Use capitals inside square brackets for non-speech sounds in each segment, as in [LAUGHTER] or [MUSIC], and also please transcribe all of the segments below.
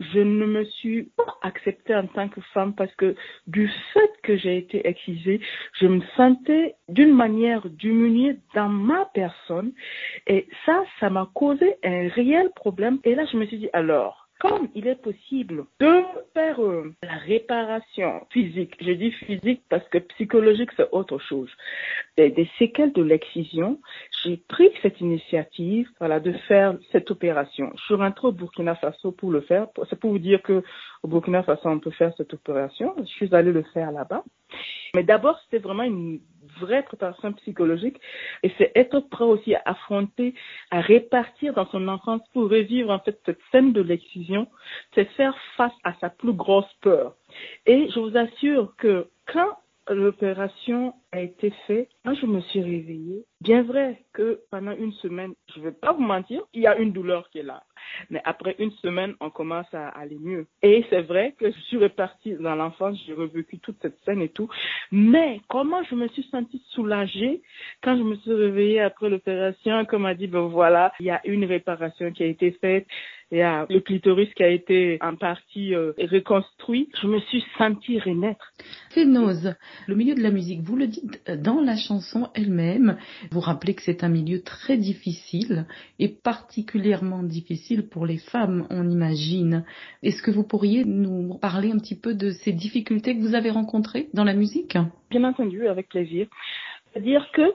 je ne me suis pas acceptée en tant que femme parce que du fait que j'ai été excisée, je me sentais d'une manière diminuée dans ma personne et ça, ça m'a causé un réel problème. Et là, je me suis dit, alors, comme il est possible de faire euh, la réparation physique, je dis physique parce que psychologique c'est autre chose, des, des séquelles de l'excision, j'ai pris cette initiative, voilà, de faire cette opération. Je suis rentrée au Burkina Faso pour le faire. C'est pour vous dire que au Burkina Faso on peut faire cette opération. Je suis allée le faire là-bas. Mais d'abord c'était vraiment une vraie préparation psychologique et c'est être prêt aussi à affronter, à répartir dans son enfance pour revivre en fait cette scène de l'excision, c'est faire face à sa plus grosse peur. Et je vous assure que quand l'opération a été faite, quand je me suis réveillée, bien vrai que pendant une semaine, je ne vais pas vous mentir, il y a une douleur qui est là. Mais après une semaine, on commence à aller mieux. Et c'est vrai que je suis repartie dans l'enfance, j'ai revécu toute cette scène et tout. Mais comment je me suis sentie soulagée quand je me suis réveillée après l'opération, comme a dit, ben voilà, il y a une réparation qui a été faite. Il y a le clitoris qui a été en partie euh, reconstruit. Je me suis sentie renaître. Fénose, le milieu de la musique, vous le dites dans la chanson elle-même. Vous rappelez que c'est un milieu très difficile et particulièrement difficile pour les femmes, on imagine. Est-ce que vous pourriez nous parler un petit peu de ces difficultés que vous avez rencontrées dans la musique? Bien entendu, avec plaisir. C'est-à-dire que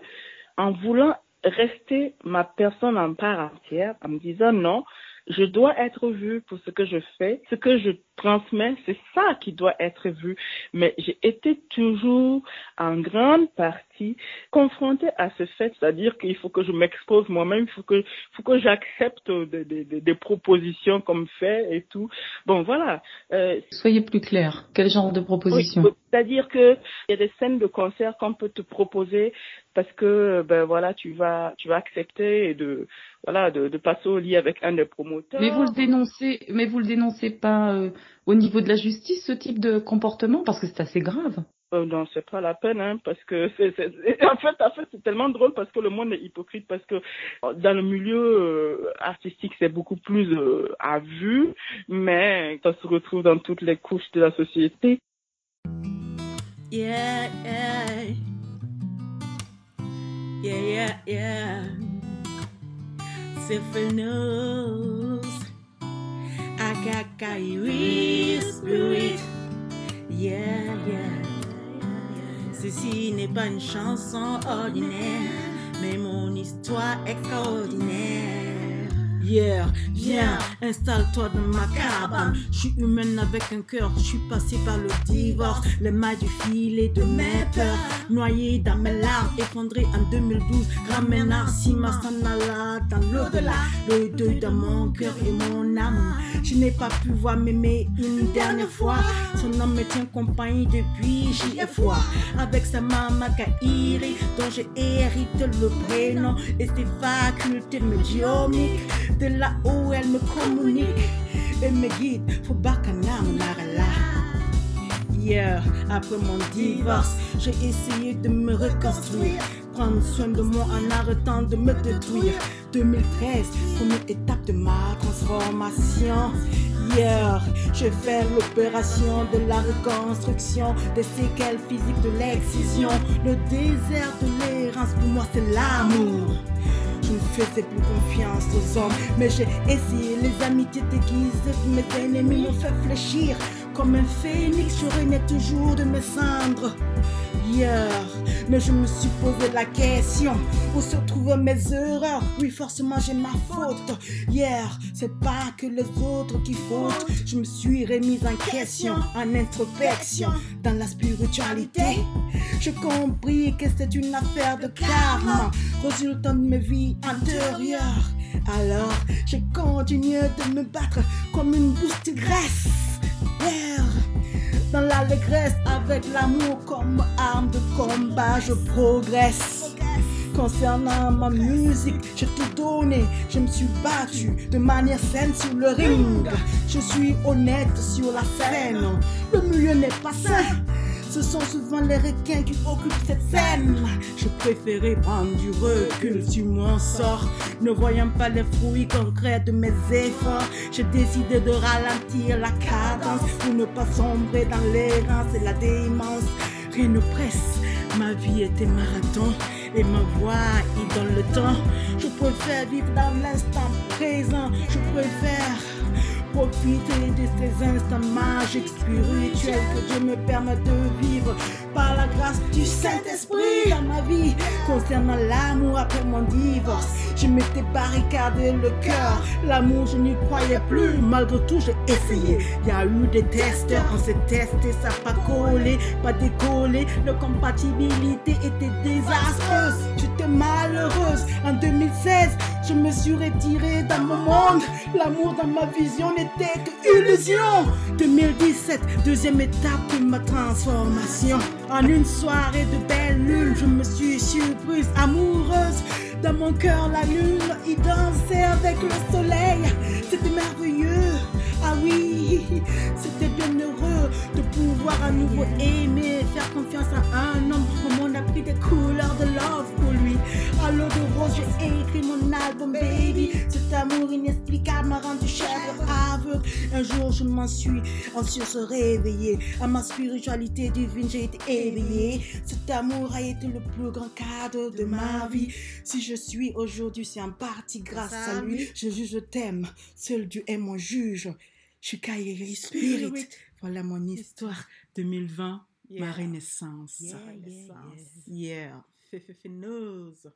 en voulant rester ma personne en part entière, en me disant non, je dois être vue pour ce que je fais, ce que je transmets, c'est ça qui doit être vu. Mais j'ai été toujours en grande partie confrontée à ce fait, c'est-à-dire qu'il faut que je m'expose moi-même, il faut que, faut que j'accepte des, des, des, propositions comme fait et tout. Bon, voilà. Euh, Soyez plus clair. Quel genre de propositions oui, C'est-à-dire que il y a des scènes de concert qu'on peut te proposer parce que ben voilà, tu vas, tu vas accepter de, voilà, de, de passer au lit avec un des promoteurs. Mais vous le dénoncez, mais vous le dénoncez pas. Euh au niveau de la justice ce type de comportement Parce que c'est assez grave. Euh, non, c'est pas la peine, hein, parce que [LAUGHS] c'est, en fait, en fait, c'est tellement drôle parce que le monde est hypocrite parce que dans le milieu euh, artistique, c'est beaucoup plus euh, à vue, mais ça se retrouve dans toutes les couches de la société. Yeah, yeah, yeah, yeah, yeah. Spirit. Yeah, yeah. Ceci n'est pas une chanson ordinaire, mais mon histoire extraordinaire. Viens, installe-toi dans ma cabane. Je suis humaine avec un cœur, je suis passé par le divorce, le mal du filet de mes peurs. Noyé dans mes larmes, effondré en 2012. Ramène Arsima Sanala dans l'au-delà. Le deuil dans mon cœur et mon âme. Je n'ai pas pu voir m'aimer une dernière fois. Son nom me tient compagnie depuis j'y ai foi. Avec sa maman Kairi, dont j'ai hérité le prénom et ses facultés médiumiques de là où elle me communique et me guide. Faut pas qu'un âme. Hier, après mon divorce, j'ai essayé de me reconstruire. Prendre soin de moi en arrêtant de me détruire. 2013, première étape de ma transformation. Hier, j'ai fait l'opération de la reconstruction des séquelles physiques de l'excision. Le désert de l'errance, pour moi, c'est l'amour. Je ne faisais plus confiance aux hommes, mais j'ai essayé les amitiés déguisées. Mes ennemis m'ont fait fléchir. Comme un phénix, je renais toujours de mes cendres. Hier, mais je me suis posé la question où se trouvent mes erreurs. Oui, forcément, j'ai ma faute. Hier, c'est pas que les autres qui fautent. Je me suis remise en question, en introspection, dans la spiritualité. J'ai compris que c'est une affaire de karma, résultant de mes vies antérieures. Alors, j'ai continué de me battre comme une douce tigresse. Dans l'allégresse, avec l'amour comme de combat, je progresse. Concernant ma musique, j'ai tout donné, je me suis battu de manière saine sur le ring. Je suis honnête sur la scène, le milieu n'est pas sain. Ce sont souvent les requins qui occupent cette scène. Je préférais prendre du recul sur mon sort. Ne voyant pas les fruits concrets de mes efforts, j'ai décidé de ralentir la cadence pour ne pas sombrer dans l'errance et la démence. Rien ne presse, ma vie était marathon et ma voix est dans le temps. Je préfère vivre dans l'instant présent, je préfère profiter de ces instants magiques spirituels que Dieu me permet de vivre grâce du Saint-Esprit dans ma vie. Concernant l'amour après mon divorce, je m'étais barricadé le cœur. L'amour, je n'y croyais plus. Malgré tout, j'ai essayé. Il y a eu des tests, on s'est testé, ça n'a pas collé, pas décollé. La compatibilité était désastreuse. J'étais malheureuse. En 2016, je me suis retirée dans mon monde. L'amour dans ma vision n'était qu'illusion. 2017, deuxième étape de ma transformation. En une soirée de belle lune, je me suis surprise amoureuse. Dans mon cœur, la lune, il dansait avec le soleil. C'était merveilleux. Ah oui, c'était bien heureux de pouvoir à nouveau aimer, faire confiance à un homme. Au monde a pris des couleurs de. À l'eau de rose, j'ai écrit mon album, baby. Cet amour inexplicable m'a rendu chèvre aveugle. Un jour, je m'en suis en se réveillé. À ma spiritualité divine, j'ai été éveillé. Cet amour a été le plus grand cadeau de ma vie. Si je suis aujourd'hui, c'est en partie grâce à lui. Je juge, je t'aime. Seul Dieu est mon juge. Je suis Kairi Spirit. Voilà mon histoire 2020, ma renaissance. Yeah, yeah, Yeah. Féféféneuse.